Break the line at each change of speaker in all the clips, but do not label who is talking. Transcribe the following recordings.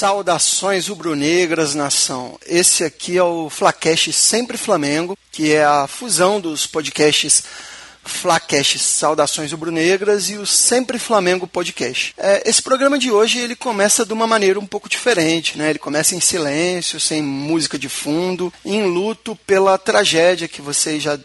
Saudações rubro-negras, nação. Esse aqui é o Flacast Sempre Flamengo, que é a fusão dos podcasts Flacast Saudações Rubro-Negras e o Sempre Flamengo Podcast. É, esse programa de hoje ele começa de uma maneira um pouco diferente, né? Ele começa em silêncio, sem música de fundo, em luto pela tragédia que vocês já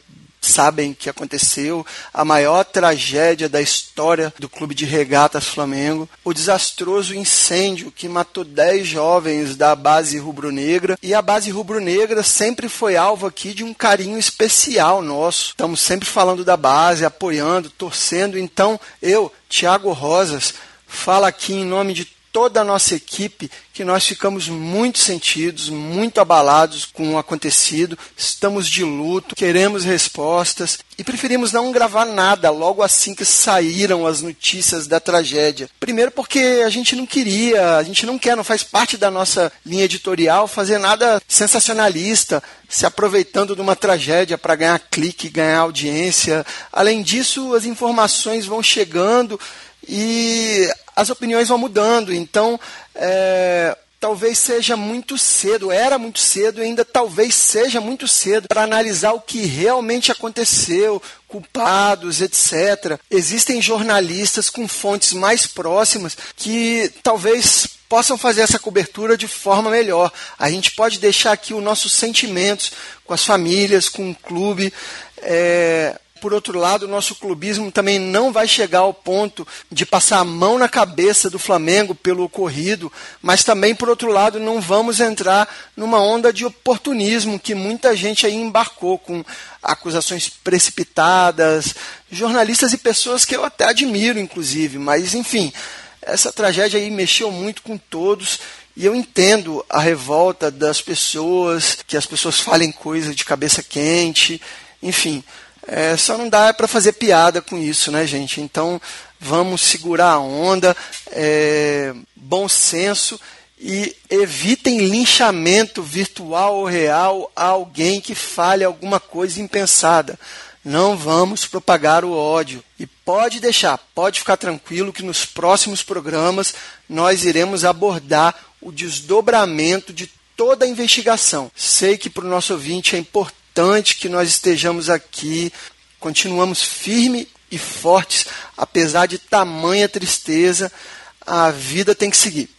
sabem que aconteceu, a maior tragédia da história do Clube de Regatas Flamengo, o desastroso incêndio que matou 10 jovens da base rubro-negra, e a base rubro-negra sempre foi alvo aqui de um carinho especial nosso. Estamos sempre falando da base, apoiando, torcendo. Então, eu, Thiago Rosas, falo aqui em nome de toda a nossa equipe que nós ficamos muito sentidos, muito abalados com o acontecido, estamos de luto, queremos respostas e preferimos não gravar nada logo assim que saíram as notícias da tragédia. Primeiro porque a gente não queria, a gente não quer, não faz parte da nossa linha editorial fazer nada sensacionalista, se aproveitando de uma tragédia para ganhar clique, ganhar audiência. Além disso, as informações vão chegando e as opiniões vão mudando. Então, é, talvez seja muito cedo, era muito cedo ainda talvez seja muito cedo para analisar o que realmente aconteceu, culpados, etc. Existem jornalistas com fontes mais próximas que talvez possam fazer essa cobertura de forma melhor. A gente pode deixar aqui os nossos sentimentos com as famílias, com o clube. É, por outro lado, o nosso clubismo também não vai chegar ao ponto de passar a mão na cabeça do Flamengo pelo ocorrido, mas também, por outro lado, não vamos entrar numa onda de oportunismo que muita gente aí embarcou com acusações precipitadas, jornalistas e pessoas que eu até admiro, inclusive, mas enfim, essa tragédia aí mexeu muito com todos e eu entendo a revolta das pessoas, que as pessoas falem coisa de cabeça quente, enfim. É, só não dá para fazer piada com isso, né, gente? Então vamos segurar a onda, é, bom senso e evitem linchamento virtual ou real a alguém que fale alguma coisa impensada. Não vamos propagar o ódio. E pode deixar, pode ficar tranquilo que nos próximos programas nós iremos abordar o desdobramento de toda a investigação. Sei que para o nosso ouvinte é importante importante que nós estejamos aqui, continuamos firmes e fortes, apesar de tamanha tristeza, a vida tem que seguir.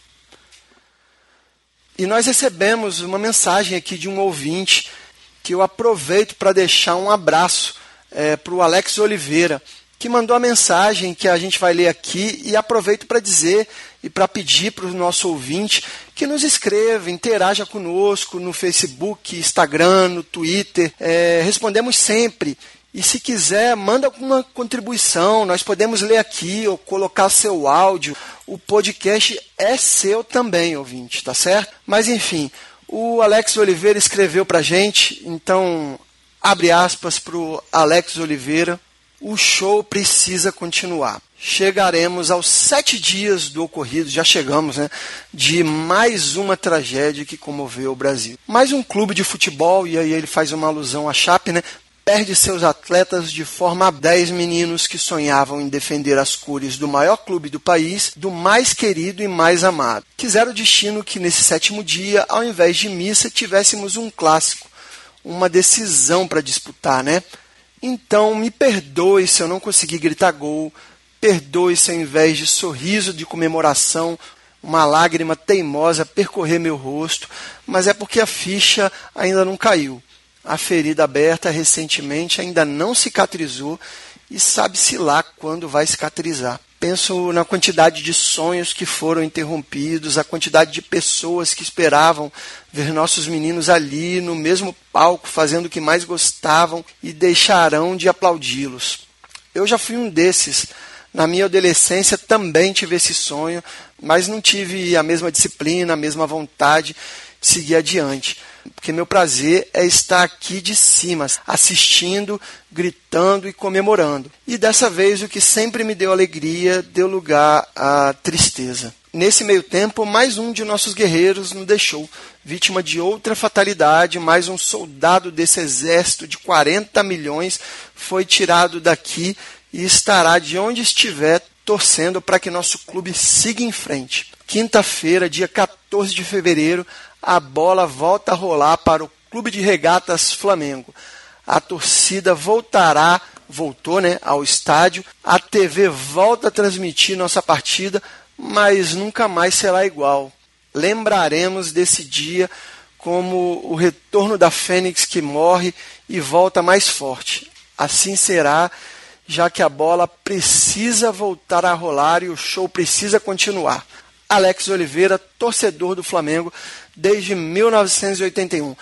E nós recebemos uma mensagem aqui de um ouvinte que eu aproveito para deixar um abraço é, para o Alex Oliveira que mandou a mensagem que a gente vai ler aqui e aproveito para dizer e para pedir para o nosso ouvinte que nos escreva, interaja conosco no Facebook, Instagram, no Twitter. É, respondemos sempre. E se quiser, manda alguma contribuição, nós podemos ler aqui ou colocar seu áudio. O podcast é seu também, ouvinte, tá certo? Mas enfim, o Alex Oliveira escreveu para gente, então abre aspas para o Alex Oliveira o show precisa continuar. Chegaremos aos sete dias do ocorrido, já chegamos, né? De mais uma tragédia que comoveu o Brasil. Mais um clube de futebol, e aí ele faz uma alusão à Chape, né? Perde seus atletas de forma a dez meninos que sonhavam em defender as cores do maior clube do país, do mais querido e mais amado. Quiseram o destino que nesse sétimo dia, ao invés de missa, tivéssemos um clássico, uma decisão para disputar, né? Então, me perdoe se eu não consegui gritar gol, perdoe se ao invés de sorriso de comemoração, uma lágrima teimosa percorrer meu rosto, mas é porque a ficha ainda não caiu. A ferida aberta recentemente ainda não cicatrizou e sabe-se lá quando vai cicatrizar. Penso na quantidade de sonhos que foram interrompidos, a quantidade de pessoas que esperavam ver nossos meninos ali no mesmo palco fazendo o que mais gostavam e deixarão de aplaudi-los. Eu já fui um desses. Na minha adolescência também tive esse sonho, mas não tive a mesma disciplina, a mesma vontade de seguir adiante porque meu prazer é estar aqui de cima, assistindo, gritando e comemorando. E dessa vez o que sempre me deu alegria deu lugar à tristeza. Nesse meio tempo, mais um de nossos guerreiros nos deixou, vítima de outra fatalidade, mais um soldado desse exército de 40 milhões foi tirado daqui e estará de onde estiver torcendo para que nosso clube siga em frente. quinta-feira, dia 14 de fevereiro, a bola volta a rolar para o Clube de Regatas Flamengo. A torcida voltará, voltou né, ao estádio, a TV volta a transmitir nossa partida, mas nunca mais será igual. Lembraremos desse dia como o retorno da Fênix que morre e volta mais forte. Assim será, já que a bola precisa voltar a rolar e o show precisa continuar. Alex Oliveira, torcedor do Flamengo desde 1981.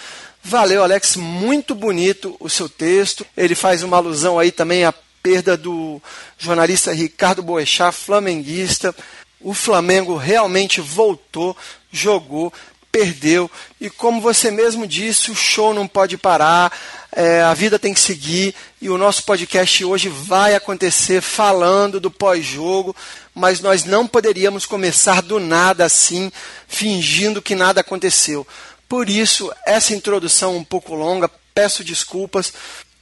Valeu, Alex, muito bonito o seu texto. Ele faz uma alusão aí também à perda do jornalista Ricardo Boechat, flamenguista. O Flamengo realmente voltou, jogou, perdeu. E como você mesmo disse, o show não pode parar, é, a vida tem que seguir. E o nosso podcast hoje vai acontecer falando do pós-jogo, mas nós não poderíamos começar do nada assim, fingindo que nada aconteceu. Por isso, essa introdução um pouco longa, peço desculpas.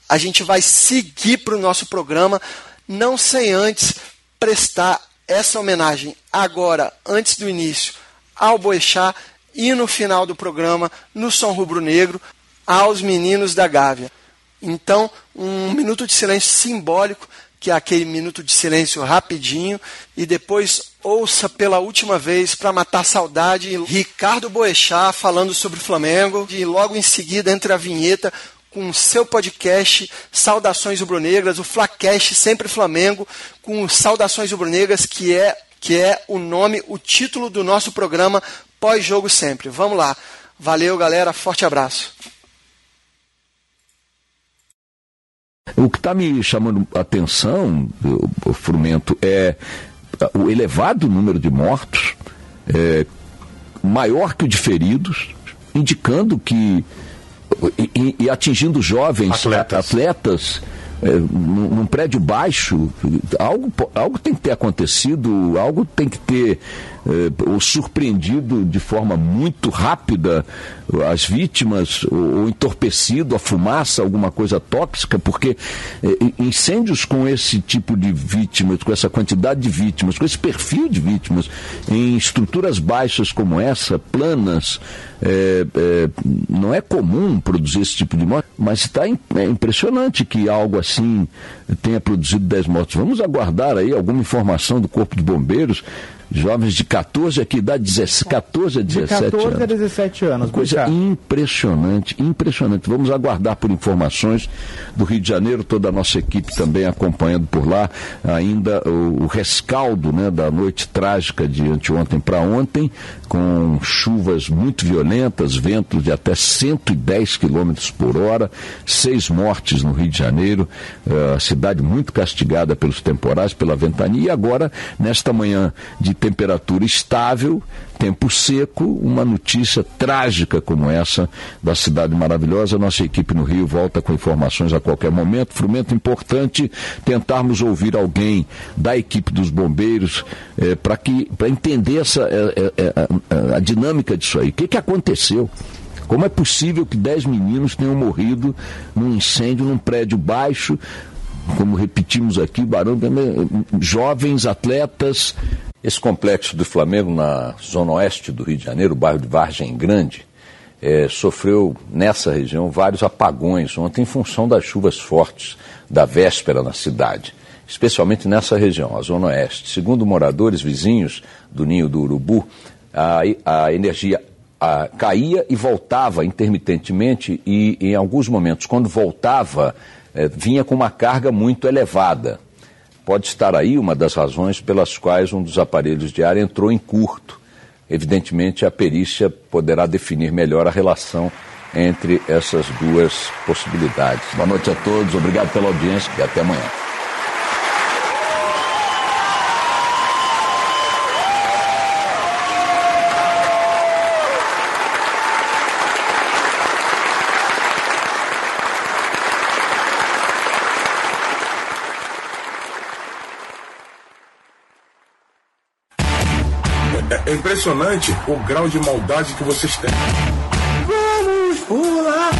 A gente vai seguir para o nosso programa, não sem antes prestar essa homenagem agora, antes do início, ao Boechat e no final do programa, no Som Rubro Negro, aos meninos da Gávea. Então, um minuto de silêncio simbólico, que é aquele minuto de silêncio rapidinho, e depois ouça pela última vez para matar saudade Ricardo Boechat falando sobre o Flamengo, e logo em seguida entre a vinheta com o seu podcast Saudações Rubro-Negras, o Flacast Sempre Flamengo, com Saudações Rubro-Negras, que é que é o nome, o título do nosso programa pós-jogo sempre. Vamos lá. Valeu, galera. Forte abraço.
O que está me chamando a atenção, o Frumento, é o elevado número de mortos, é, maior que o de feridos, indicando que. e, e atingindo jovens atletas, atletas é, num, num, prédio baixo, algo, algo tem que ter acontecido, algo tem que ter é, ou surpreendido de forma muito rápida as vítimas, ou, entorpecido a fumaça, alguma coisa tóxica, porque é, incêndios com esse tipo de vítimas, com essa quantidade de vítimas, com esse perfil de vítimas, em estruturas baixas como essa, planas, é, é, não é comum produzir esse tipo de morte, mas está é impressionante que algo assim tenha produzido 10 mortes. Vamos aguardar aí alguma informação do Corpo de Bombeiros Jovens de 14 a que idade? 14 a 17
de 14
anos.
a 17 anos.
Coisa impressionante, impressionante. Vamos aguardar por informações do Rio de Janeiro, toda a nossa equipe também acompanhando por lá ainda o, o rescaldo né, da noite trágica de anteontem para ontem, com chuvas muito violentas, ventos de até 110 km por hora, seis mortes no Rio de Janeiro, uh, a cidade muito castigada pelos temporais, pela ventania, e agora, nesta manhã de temperatura estável, tempo seco, uma notícia trágica como essa da cidade maravilhosa. Nossa equipe no Rio volta com informações a qualquer momento. Frumento importante tentarmos ouvir alguém da equipe dos bombeiros é, para que para entender essa é, é, a, dinâmica disso aí. O que, que aconteceu? Como é possível que dez meninos tenham morrido num incêndio num prédio baixo? Como repetimos aqui, Barão, jovens atletas esse complexo do Flamengo, na zona oeste do Rio de Janeiro, o bairro de Vargem Grande, é, sofreu nessa região vários apagões ontem em função das chuvas fortes da véspera na cidade, especialmente nessa região, a zona oeste. Segundo moradores vizinhos do Ninho do Urubu, a, a energia a, caía e voltava intermitentemente e, em alguns momentos, quando voltava, é, vinha com uma carga muito elevada. Pode estar aí uma das razões pelas quais um dos aparelhos de ar entrou em curto. Evidentemente, a perícia poderá definir melhor a relação entre essas duas possibilidades. Boa noite a todos, obrigado pela audiência e até amanhã.
Impressionante o grau de maldade que vocês têm. Vamos pular!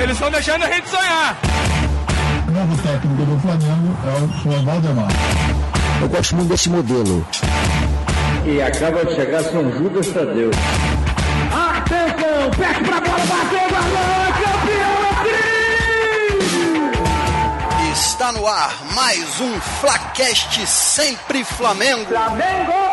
Eles estão deixando a gente sonhar.
O novo técnico do Flamengo é o senhor Valdemar.
Eu gosto muito desse modelo.
E acaba de chegar São Judas Tadeu.
Atenção, perde pra bola, bateu, balão, campeão,
Está no ar mais um Flacast Sempre Flamengo.
Flamengo!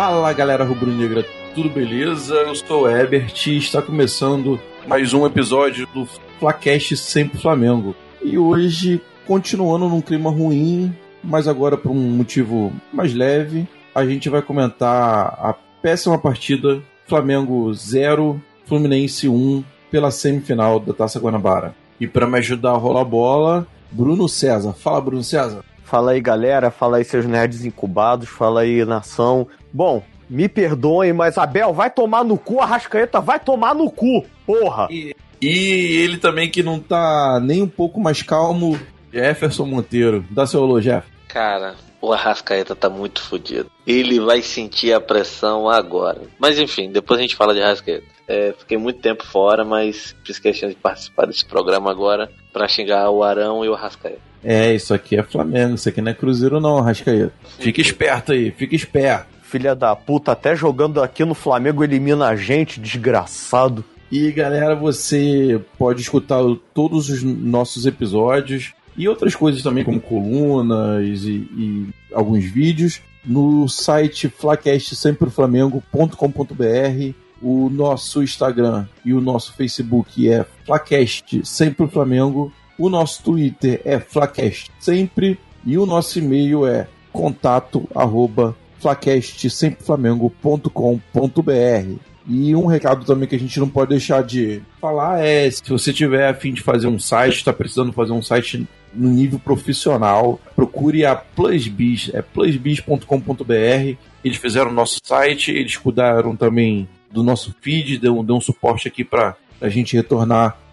Fala galera rubro-negra, tudo beleza? Eu sou o Ebert e está começando mais um episódio do Flacast Sempre Flamengo. E hoje, continuando num clima ruim, mas agora por um motivo mais leve, a gente vai comentar a péssima partida Flamengo 0, Fluminense 1 pela semifinal da Taça Guanabara. E para me ajudar a rolar a bola, Bruno César. Fala, Bruno César.
Fala aí, galera. Fala aí, seus nerds incubados. Fala aí, nação. Bom, me perdoem, mas Abel vai tomar no cu, a Rascaeta vai tomar no cu, porra.
E, e ele também que não tá nem um pouco mais calmo, Jefferson Monteiro. Dá seu alô, Jeff.
Cara, o Arrascaeta tá muito fodido. Ele vai sentir a pressão agora. Mas enfim, depois a gente fala de Arrascaeta. É, fiquei muito tempo fora, mas fiz questão de participar desse programa agora para xingar o Arão e o Arrascaeta.
É, isso aqui é Flamengo, isso aqui não é Cruzeiro não, Arrascaeta. Fica esperto aí, fica esperto.
Filha da puta, até jogando aqui no Flamengo elimina a gente, desgraçado.
E galera, você pode escutar todos os nossos episódios e outras coisas também, como colunas e, e alguns vídeos, no site flacastsemproflamengo.com.br. O nosso Instagram e o nosso Facebook é Flacast Sempre Flamengo. O nosso Twitter é Flacast Sempre. E o nosso e-mail é contato arroba flacastsempreflamengo.com.br. E um recado também que a gente não pode deixar de falar é: se você tiver a fim de fazer um site, está precisando fazer um site no nível profissional, procure a PlusBiz, é plusbiz.com.br. Eles fizeram o nosso site, eles cuidaram também do nosso feed, deu, deu um suporte aqui para a gente retornar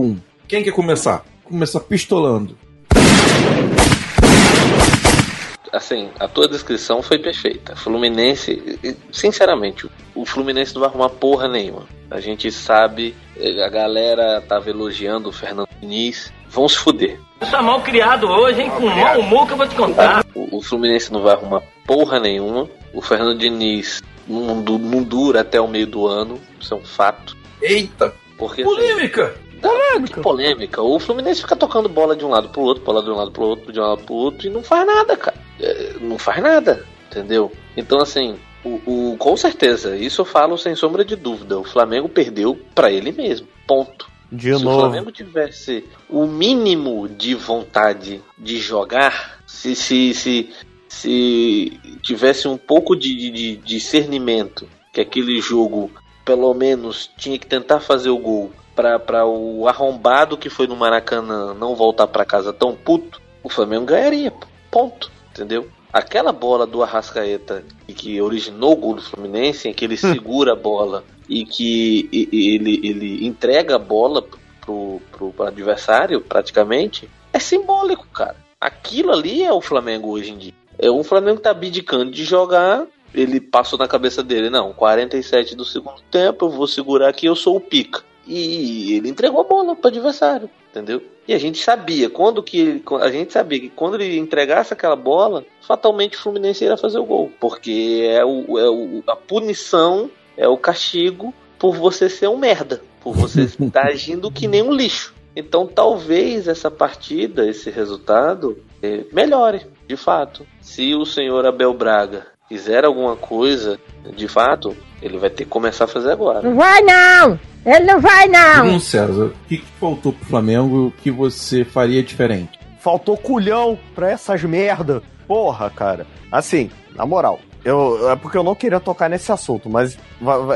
Um. Quem quer começar? Começar pistolando.
assim, a tua descrição foi perfeita. Fluminense, sinceramente, o Fluminense não vai arrumar porra nenhuma. A gente sabe, a galera tava elogiando o Fernando Diniz. Vão se fuder.
Tá mal criado hoje, hein? Com mau humor que eu vou te contar.
O, o Fluminense não vai arrumar porra nenhuma. O Fernando Diniz não, não dura até o meio do ano. Isso é um fato.
Eita!
Porque,
polêmica!
Assim, polêmica. polêmica. O Fluminense fica tocando bola de um lado pro outro, bola de um lado pro outro, de um lado pro outro e não faz nada, cara. É, não faz nada, entendeu? Então, assim, o, o, com certeza, isso eu falo sem sombra de dúvida. O Flamengo perdeu para ele mesmo. Ponto.
De
se
novo.
o Flamengo tivesse o mínimo de vontade de jogar, se, se, se, se tivesse um pouco de, de, de discernimento que aquele jogo, pelo menos, tinha que tentar fazer o gol para o arrombado que foi no Maracanã não voltar para casa tão puto, o Flamengo ganharia. Ponto. Entendeu? Aquela bola do Arrascaeta que originou o gol do Fluminense, em que ele segura a bola e que ele, ele entrega a bola pro, pro, pro adversário, praticamente, é simbólico, cara. Aquilo ali é o Flamengo hoje em dia. É um Flamengo que tá abdicando de jogar. Ele passou na cabeça dele, não, 47 do segundo tempo, eu vou segurar aqui, eu sou o pica. E ele entregou a bola pro adversário, entendeu? E a gente sabia, quando que a gente sabia que quando ele entregasse aquela bola, fatalmente o Fluminense iria fazer o gol, porque é, o, é o, a punição, é o castigo por você ser um merda, por você estar agindo que nem um lixo. Então talvez essa partida, esse resultado, melhore, de fato. Se o senhor Abel Braga fizer alguma coisa, de fato, ele vai ter que começar a fazer agora.
Não vai não! Ele não vai não!
Bruno César, o que, que faltou pro Flamengo que você faria diferente?
Faltou culhão pra essas merda. Porra, cara. Assim, na moral, eu, é porque eu não queria tocar nesse assunto, mas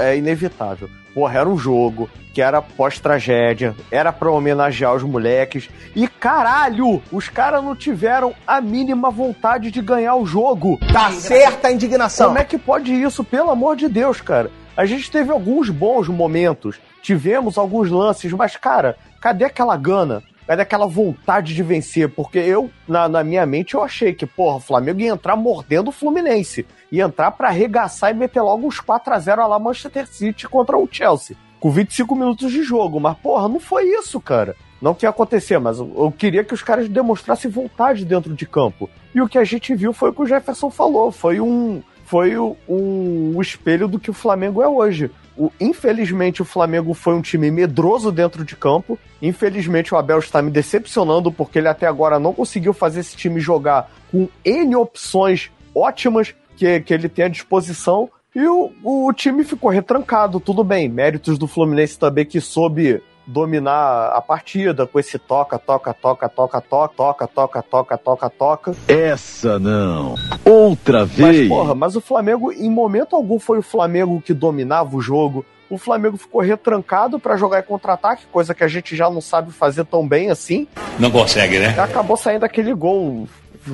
é inevitável. Porra, era um jogo que era pós-tragédia, era pra homenagear os moleques. E caralho, os caras não tiveram a mínima vontade de ganhar o jogo.
Tá certa a indignação.
Como é que pode isso? Pelo amor de Deus, cara. A gente teve alguns bons momentos, tivemos alguns lances, mas, cara, cadê aquela gana? Cadê aquela vontade de vencer? Porque eu, na, na minha mente, eu achei que, porra, o Flamengo ia entrar mordendo o Fluminense. Ia entrar para arregaçar e meter logo uns 4 a 0 lá Manchester City contra o Chelsea com 25 minutos de jogo. Mas, porra, não foi isso, cara. Não que ia acontecer, mas eu queria que os caras demonstrassem vontade dentro de campo. E o que a gente viu foi o que o Jefferson falou. Foi um. Foi o, um, espelho do que o Flamengo é hoje. O, infelizmente, o Flamengo foi um time medroso dentro de campo. Infelizmente, o Abel está me decepcionando porque ele até agora não conseguiu fazer esse time jogar com N opções ótimas que, que ele tem à disposição. E o, o time ficou retrancado, tudo bem. Méritos do Fluminense também que soube dominar a partida com esse toca, toca, toca, toca, toca, toca, toca, toca, toca, toca.
Essa não. Outra vez.
Mas, porra, mas o Flamengo, em momento algum, foi o Flamengo que dominava o jogo. O Flamengo ficou retrancado para jogar em contra-ataque, coisa que a gente já não sabe fazer tão bem assim.
Não consegue, né?
Acabou saindo aquele gol.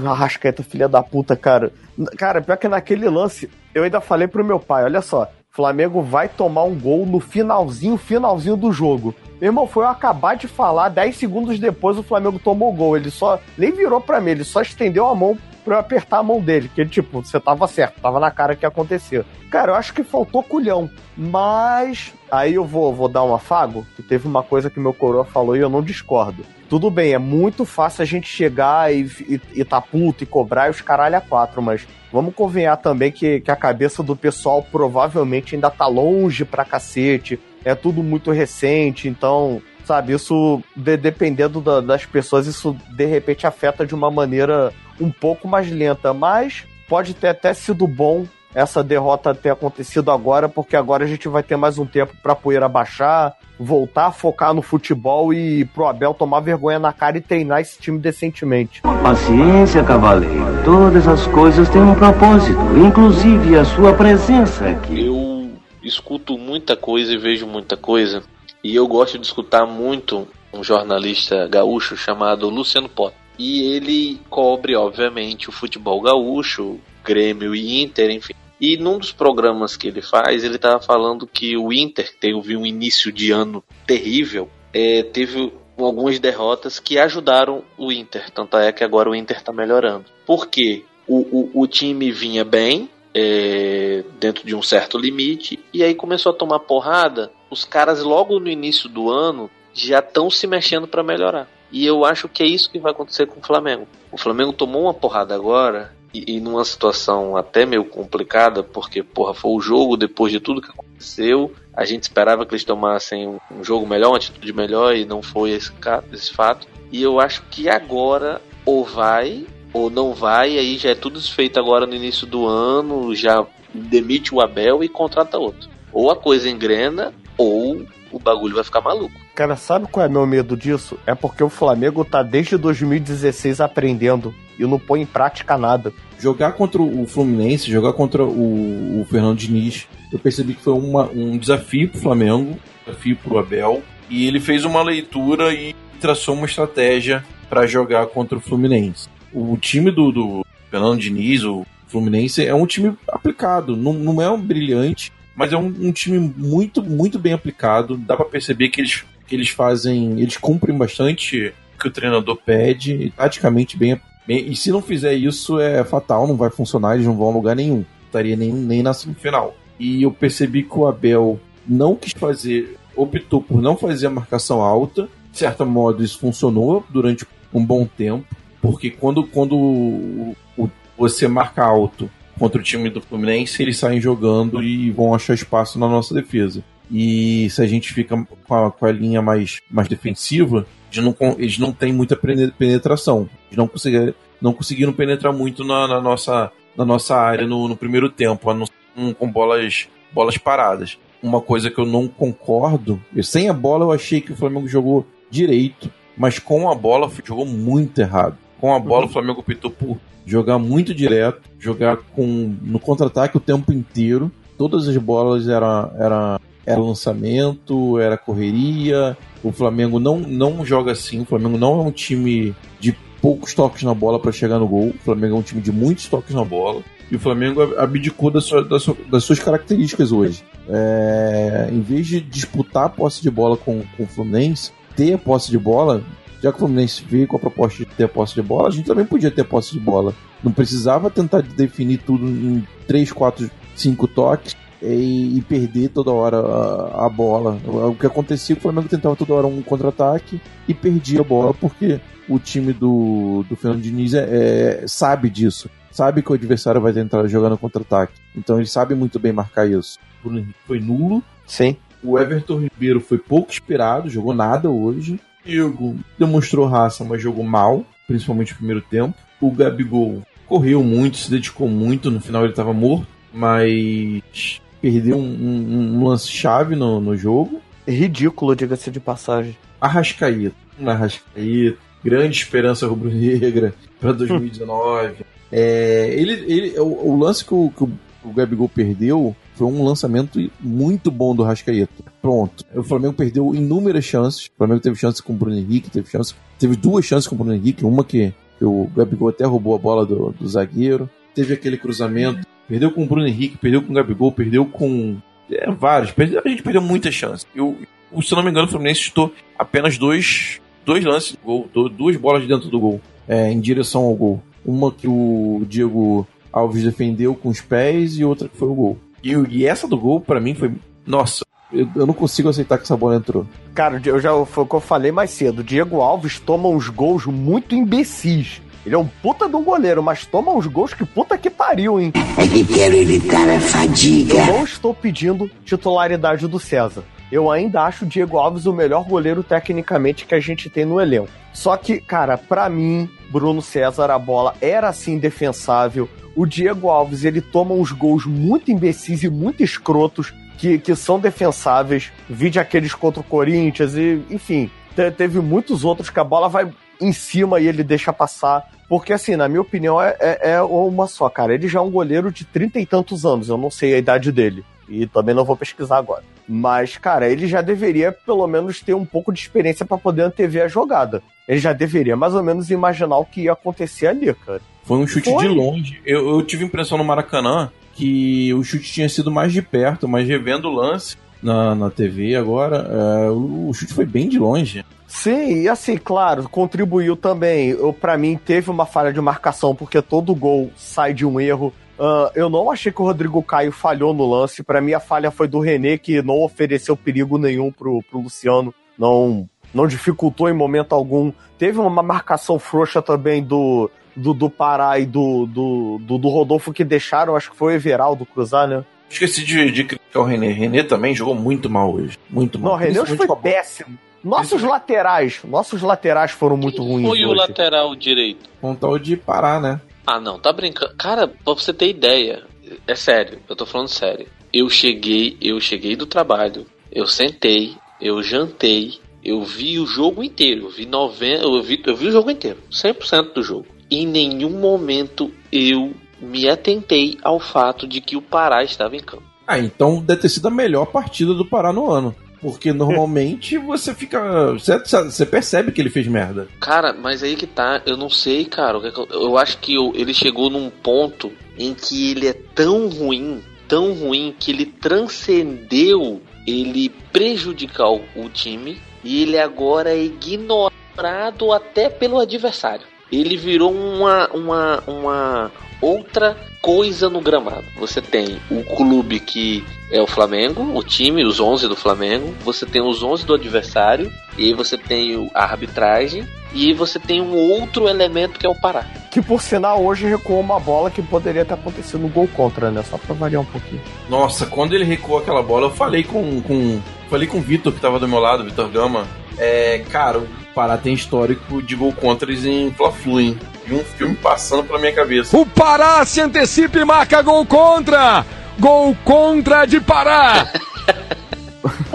Arrascaeta, filha da puta, cara. Cara, pior que naquele lance, eu ainda falei pro meu pai, olha só, Flamengo vai tomar um gol no finalzinho, finalzinho do jogo. Meu irmão, foi eu acabar de falar, 10 segundos depois o Flamengo tomou o gol. Ele só nem virou para mim, ele só estendeu a mão pra eu apertar a mão dele. Que tipo, você tava certo, tava na cara que ia acontecer. Cara, eu acho que faltou culhão. Mas. Aí eu vou, vou dar um afago, que teve uma coisa que meu coroa falou e eu não discordo. Tudo bem, é muito fácil a gente chegar e, e, e tá puto e cobrar e os caralho a quatro, mas vamos convenhar também que, que a cabeça do pessoal provavelmente ainda tá longe pra cacete. É tudo muito recente, então sabe? Isso, de, dependendo da, das pessoas, isso de repente afeta de uma maneira um pouco mais lenta, mas pode ter até sido bom essa derrota ter acontecido agora, porque agora a gente vai ter mais um tempo para poeira baixar, voltar a focar no futebol e pro Abel tomar vergonha na cara e treinar esse time decentemente.
Paciência, cavaleiro. Todas as coisas têm um propósito, inclusive a sua presença aqui.
Eu escuto muita coisa e vejo muita coisa, e eu gosto de escutar muito um jornalista gaúcho chamado Luciano Potter. E ele cobre, obviamente, o futebol gaúcho, Grêmio e Inter, enfim. E num dos programas que ele faz, ele estava falando que o Inter teve um início de ano terrível, é, teve algumas derrotas que ajudaram o Inter. Tanto é que agora o Inter está melhorando. Porque o, o, o time vinha bem, é, dentro de um certo limite, e aí começou a tomar porrada. Os caras, logo no início do ano, já estão se mexendo para melhorar. E eu acho que é isso que vai acontecer com o Flamengo. O Flamengo tomou uma porrada agora e, e, numa situação até meio complicada, porque, porra, foi o jogo depois de tudo que aconteceu. A gente esperava que eles tomassem um, jogo melhor, uma atitude melhor, e não foi esse, esse fato. E eu acho que agora ou vai ou não vai, aí já é tudo feito agora no início do ano, já demite o Abel e contrata outro. Ou a coisa engrena, ou o bagulho vai ficar maluco.
Cara, sabe qual é meu medo disso? É porque o Flamengo tá desde 2016 aprendendo e não põe em prática nada.
Jogar contra o Fluminense, jogar contra o, o Fernando Diniz, eu percebi que foi uma, um desafio pro Flamengo, um desafio pro Abel, e ele fez uma leitura e traçou uma estratégia para jogar contra o Fluminense. O time do, do Fernando Diniz, o Fluminense, é um time aplicado, não, não é um brilhante, mas é um, um time muito, muito bem aplicado. Dá para perceber que eles, eles fazem, eles cumprem bastante o que o treinador pede, e taticamente bem, bem. E se não fizer isso, é fatal, não vai funcionar, eles não vão a lugar nenhum. Estaria nem, nem na semifinal. E eu percebi que o Abel não quis fazer, optou por não fazer a marcação alta. De certo modo, isso funcionou durante um bom tempo, porque quando, quando o, o, você marca alto contra o time do Fluminense, eles saem jogando e vão achar espaço na nossa defesa. E se a gente fica com a, com a linha mais, mais defensiva, eles não, eles não têm muita penetração. Eles não conseguiram, não conseguiram penetrar muito na, na nossa, na nossa área no, no primeiro tempo, um, com bolas, bolas paradas. Uma coisa que eu não concordo, eu, sem a bola eu achei que o Flamengo jogou direito, mas com a bola jogou muito errado. Com a bola o Flamengo optou por jogar muito direto, jogar com no contra-ataque o tempo inteiro. Todas as bolas eram era, era lançamento, era correria. O Flamengo não, não joga assim. O Flamengo não é um time de poucos toques na bola para chegar no gol. O Flamengo é um time de muitos toques na bola. E o Flamengo abdicou das, suas, das suas características hoje. É, em vez de disputar a posse de bola com, com o Fluminense, ter a posse de bola, já que o Fluminense veio com a proposta de ter a posse de bola, a gente também podia ter a posse de bola. Não precisava tentar definir tudo em 3, 4, 5 toques e, e perder toda hora a, a, bola. O que acontecia, o Flamengo tentava toda hora um contra-ataque e perdia a bola, porque o time do, do Fernando Diniz é, é, sabe disso. Sabe que o adversário vai tentar jogar no contra-ataque. Então ele sabe muito bem marcar isso. O Bruno Henrique foi nulo.
Sim.
O Everton Ribeiro foi pouco esperado, jogou nada hoje. Diego demonstrou raça, mas jogou mal, principalmente no primeiro tempo. O Gabigol correu muito, se dedicou muito, no final ele estava morto, mas perdeu um, um, um lance-chave no, no jogo.
Ridículo, diga-se de passagem.
Arrascaíta. Arrascaíta, grande esperança rubro-negra para 2019. é, ele, ele, o, o lance que o, que o Gabigol perdeu foi um lançamento muito bom do Rascaeta. Pronto. O Flamengo perdeu inúmeras chances. O Flamengo teve chance com o Bruno Henrique, teve chance. Teve duas chances com o Bruno Henrique, uma que o Gabigol até roubou a bola do, do zagueiro. Teve aquele cruzamento. Perdeu com o Bruno Henrique, perdeu com o Gabigol, perdeu com. É, vários. a gente perdeu muitas chances. Eu, se não me engano, o Fluminense chutou apenas dois, dois lances gol, duas bolas dentro do gol, é, em direção ao gol. Uma que o Diego Alves defendeu com os pés e outra que foi o gol. E, e essa do gol, para mim, foi. Nossa, eu, eu, não consigo aceitar que essa bola entrou.
Cara, eu já foi o que eu falei mais cedo. Diego Alves toma uns gols muito imbecis. Ele é um puta de um goleiro, mas toma uns gols que puta que pariu, hein?
É que quero evitar a fadiga.
Eu não estou pedindo titularidade do César. Eu ainda acho o Diego Alves o melhor goleiro tecnicamente que a gente tem no elenco. Só que, cara, para mim, Bruno César, a bola era assim defensável o Diego Alves ele toma uns gols muito imbecis e muito escrotos que, que são defensáveis. Vide aqueles contra o Corinthians e, enfim, te, teve muitos outros que a bola vai em cima e ele deixa passar. Porque, assim, na minha opinião, é, é, é uma só, cara. Ele já é um goleiro de trinta e tantos anos, eu não sei a idade dele. E também não vou pesquisar agora. Mas, cara, ele já deveria pelo menos ter um pouco de experiência para poder antever a jogada. Ele já deveria mais ou menos imaginar o que ia acontecer ali, cara.
Foi um chute Foi. de longe. Eu, eu tive impressão no Maracanã que o chute tinha sido mais de perto, mas revendo o lance na, na TV agora, é, o, o, chute foi bem de longe.
Sim, e assim, claro, contribuiu também. Para mim, teve uma falha de marcação, porque todo gol sai de um erro. Uh, eu não achei que o Rodrigo Caio falhou no lance. Para mim, a falha foi do René, que não ofereceu perigo nenhum pro, pro Luciano. Não, não dificultou em momento algum. Teve uma marcação frouxa também do, do, do Pará e do, do, do, do, Rodolfo que deixaram, acho que foi o Everaldo cruzar, né?
Esqueci de, de criticar o René. René também jogou muito mal hoje. Muito mal.
Não, o René foi péssimo. Nossos laterais, nossos laterais foram muito ruins.
Foi o lateral direito.
Com tal de parar, né?
Ah, não, tá brincando. Cara, pra você ter ideia, é sério, eu tô falando sério. Eu cheguei, eu cheguei do trabalho, eu sentei, eu jantei, eu vi o jogo inteiro, eu vi 90, eu vi, eu vi o jogo inteiro, 100% do jogo em nenhum momento eu me atentei ao fato de que o Pará estava em campo.
Ah, então deve ter sido a melhor partida do Pará no ano. Porque normalmente você fica. Você, você, percebe que ele fez merda.
Cara, mas aí que tá, eu não sei, cara. Eu acho que ele chegou num ponto em que ele é tão ruim, tão ruim, que ele transcendeu ele prejudicar o time e ele agora é ignorado até pelo adversário ele virou uma, uma, uma outra coisa no gramado. Você tem o clube que é o Flamengo, o time, os 11 do Flamengo, você tem os 11 do adversário, e você tem a arbitragem, e você tem um outro elemento que é o Pará.
Que por sinal hoje recuou uma bola que poderia ter acontecido no gol contra, né? Só pra variar um pouquinho.
Nossa, quando ele recuou aquela bola, eu falei com. com falei com o Vitor, que tava do meu lado, Vitor Gama. É, cara, Pará tem histórico de gol contra em Fla-Flu, hein? e um filme passando pela minha cabeça.
O Pará se antecipa e marca gol contra! Gol contra de Pará!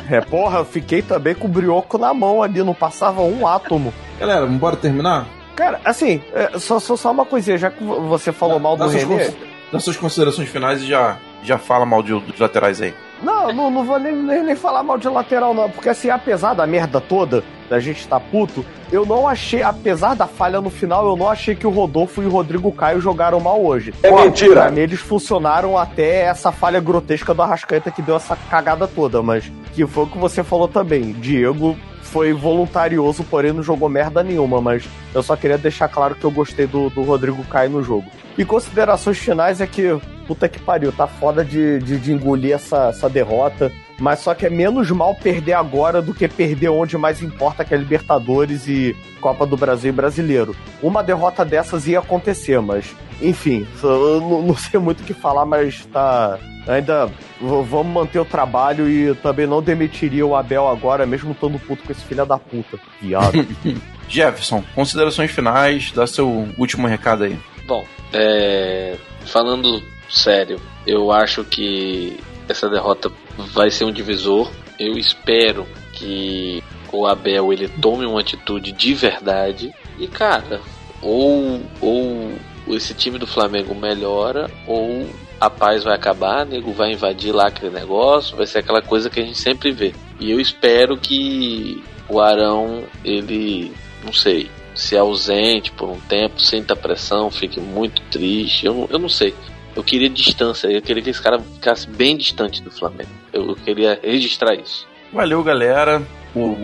É, porra, eu fiquei também com o brioco na mão ali, não passava um átomo.
Galera, embora terminar?
Cara, assim, é, só, só, só uma coisinha, já que você falou mal do
Dá suas,
René.
cons- dá suas considerações finais e já, já fala mal de, dos laterais aí.
Não, não, não vou nem, nem, nem falar mal de lateral, não. Porque assim, apesar da merda toda, da gente tá puto, eu não achei, apesar da falha no final, eu não achei que o Rodolfo e o Rodrigo Caio jogaram mal hoje.
É mentira.
Pra mim, eles funcionaram até essa falha grotesca do Arrascaeta que deu essa cagada toda, mas que foi o que você falou também. Diego foi voluntarioso, porém não jogou merda nenhuma, mas eu só queria deixar claro que eu gostei do, do Rodrigo Caio no jogo. E considerações finais é que, puta que pariu, tá foda de, de, de engolir essa, essa derrota. Mas só que é menos mal perder agora do que perder onde mais importa, que é Libertadores e Copa do Brasil e Brasileiro. Uma derrota dessas ia acontecer, mas enfim, eu não, sei muito o que falar, mas tá. Ainda vamos manter o trabalho e também não demitiria o Abel agora, mesmo estando puto com esse filho da puta. Viado.
Jefferson, considerações finais, dá seu último recado aí.
Bom, é, falando sério, eu acho que essa derrota vai ser um divisor. Eu espero que o Abel ele tome uma atitude de verdade e cara, ou ou esse time do Flamengo melhora ou a paz vai acabar, nego vai invadir lá aquele negócio, vai ser aquela coisa que a gente sempre vê. E eu espero que o Arão ele, não sei, se ausente por um tempo, sinta pressão, fique muito triste. Eu, eu não sei. Eu queria distância, eu queria que esse cara ficasse bem distante do Flamengo. Eu, queria registrar isso.
Valeu, galera.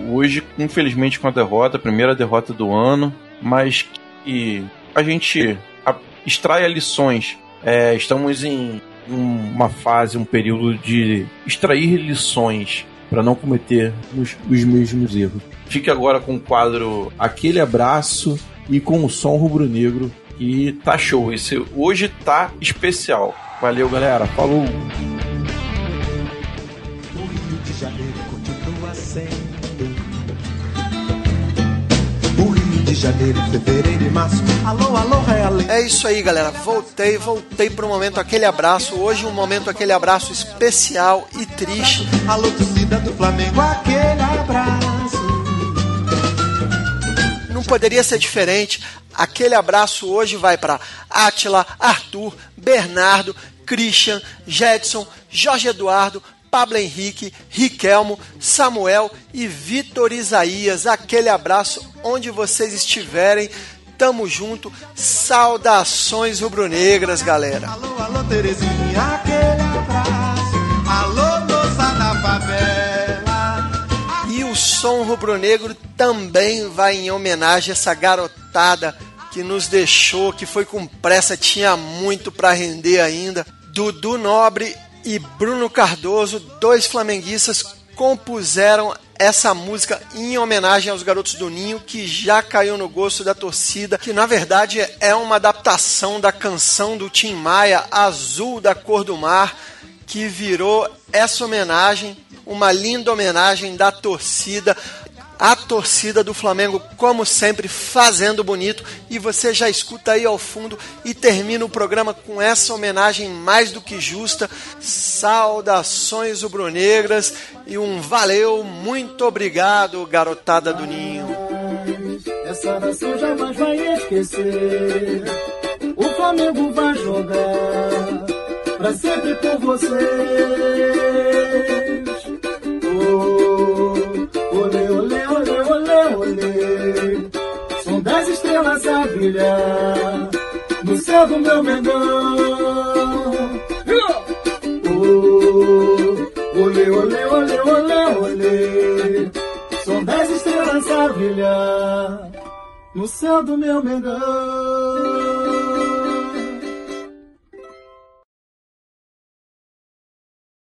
Hoje, infelizmente, com a derrota, a primeira derrota do ano, mas que a gente extraia lições. É, estamos em uma fase, um período de extrair lições para não cometer os, os mesmos erros. Fique agora com o quadro Aquele Abraço e com o som rubro-negro que tá show. Esse hoje tá especial. Valeu, galera. Falou!
O Rio de Janeiro continua sendo. O Rio de Janeiro, fevereiro e março. Alô, alô, realengo.
É isso aí, galera. Voltei, voltei pro momento aquele abraço. Hoje um momento aquele abraço especial e triste.
Alô, torcida do Flamengo, aquele abraço.
Não poderia ser diferente. Aquele abraço hoje vai para Átila, Arthur, Bernardo, Christian, Jedson, Jorge Eduardo, Pablo Henrique, Riquelmo, Samuel e Vitor Isaías. Aquele abraço onde vocês estiverem. Tamo junto. Saudações rubro-negras, galera.
Alô, alô, Terezinha,
som rubro-negro também vai em homenagem a essa garotada que nos deixou, que foi com pressa, tinha muito para render ainda. Dudu Nobre e Bruno Cardoso, dois flamenguistas, compuseram essa música em homenagem aos garotos do Ninho, que já caiu no gosto da torcida, que na verdade é uma adaptação da canção do Tim Maia, Azul da Cor do Mar, que virou essa homenagem, uma linda homenagem da torcida, a torcida do Flamengo, como sempre, fazendo bonito. E você já escuta aí ao fundo e termina o programa com essa homenagem mais do que justa. Saudações rubro-negras e um valeu, muito obrigado, garotada do Ninho.
Essa nação jamais vai esquecer. O Flamengo vai jogar pra sempre por vocês. Oh, olê, olê, olê, olê, olê. São dez estrelas a brilhar no céu do meu Mengão. Oh, olê, olê, olê, olê, olê. São dez estrelas a brilhar no céu do meu Mengão.